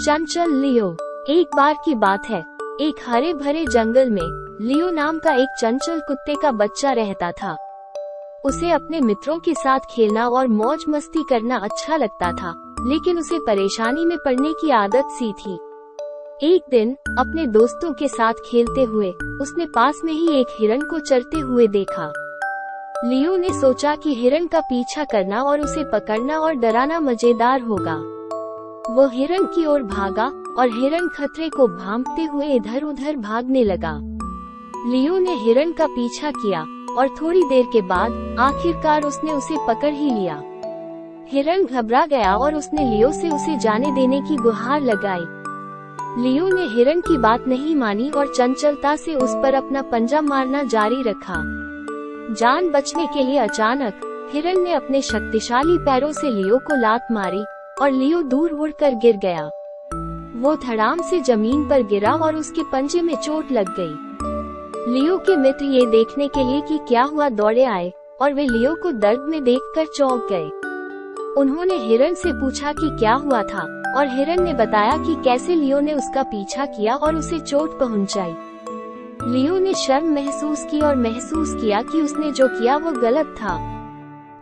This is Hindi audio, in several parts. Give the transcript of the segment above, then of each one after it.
चंचल लियो। एक बार की बात है। एक हरे भरे जंगल में, लियो नाम का एक चंचल कुत्ते का बच्चा रहता था। उसे अपने मित्रों के साथ खेलना और मौज मस्ती करना अच्छा लगता था, लेकिन उसे परेशानी में पड़ने की आदत सी थी। एक दिन, अपने दोस्तों के साथ खेलते हुए, उसने पास में ही एक हिरण को चरते हुए देखा। लियो ने सोचा कि हिरण का पीछा करना और उसे पकड़ना और डराना मज़ेदार होगा। वो हिरण की ओर भागा और हिरण खतरे को भांपते हुए इधर उधर भागने लगा। लियो ने हिरण का पीछा किया और थोड़ी देर के बाद आखिरकार उसने उसे पकड़ ही लिया। हिरण घबरा गया और उसने लियो से उसे जाने देने की गुहार लगाई। लियो ने हिरण की बात नहीं मानी और चंचलता से उस पर अपना पंजा मारना जारी रखा। जान बचने के लिए अचानक हिरण ने अपने शक्तिशाली पैरों से लियो को लात मारी और लियो दूर उड़कर गिर गया वो धड़ाम से ज़मीन पर गिरा और उसके पंजे में चोट लग गई। लियो के मित्र ये देखने के लिए कि क्या हुआ, दौड़े आए और वे लियो को दर्द में देखकर चौंक गए उन्होंने हिरन से पूछा कि क्या हुआ था और हिरन ने बताया कि कैसे लियो ने उसका पीछा किया और उसे चोट पहुंचाई। लियो ने शर्म महसूस की और महसूस किया कि उसने जो किया वो गलत था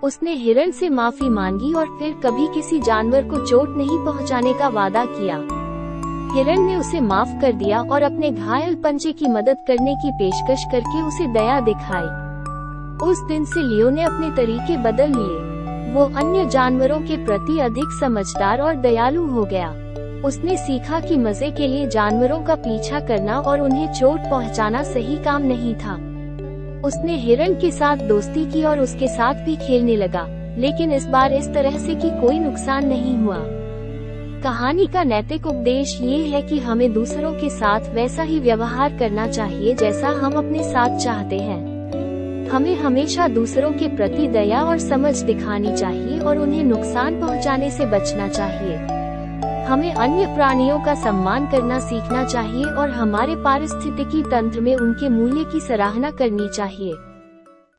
उसने हिरण से माफ़ी मांगी और फिर कभी किसी जानवर को चोट नहीं पहुँचाने का वादा किया। हिरण ने उसे माफ़ कर दिया और अपने घायल पंजे की मदद करने की पेशकश करके उसे दया दिखाई। उस दिन से लियो ने अपने तरीके बदल लिए। वो अन्य जानवरों के प्रति अधिक समझदार और दयालु हो गया। उसने सीखा कि मज़े के लिए जानवरों का पीछा करना और उन्हें चोट पहुंचाना सही काम नहीं था। उसने हिरण के साथ दोस्ती की और उसके साथ भी खेलने लगा, लेकिन इस बार इस तरह से कि कोई नुकसान नहीं हुआ। कहानी का नैतिक उपदेश ये है कि हमें दूसरों के साथ वैसा ही व्यवहार करना चाहिए जैसा हम अपने साथ चाहते हैं। हमें हमेशा दूसरों के प्रति दया और समझ दिखानी चाहिए और उन्हें नुकसान पहुँचाने से बचना चाहिए। हमें अन्य प्राणियों का सम्मान करना सीखना चाहिए और हमारे पारिस्थितिकी तंत्र में उनके मूल्य की सराहना करनी चाहिए।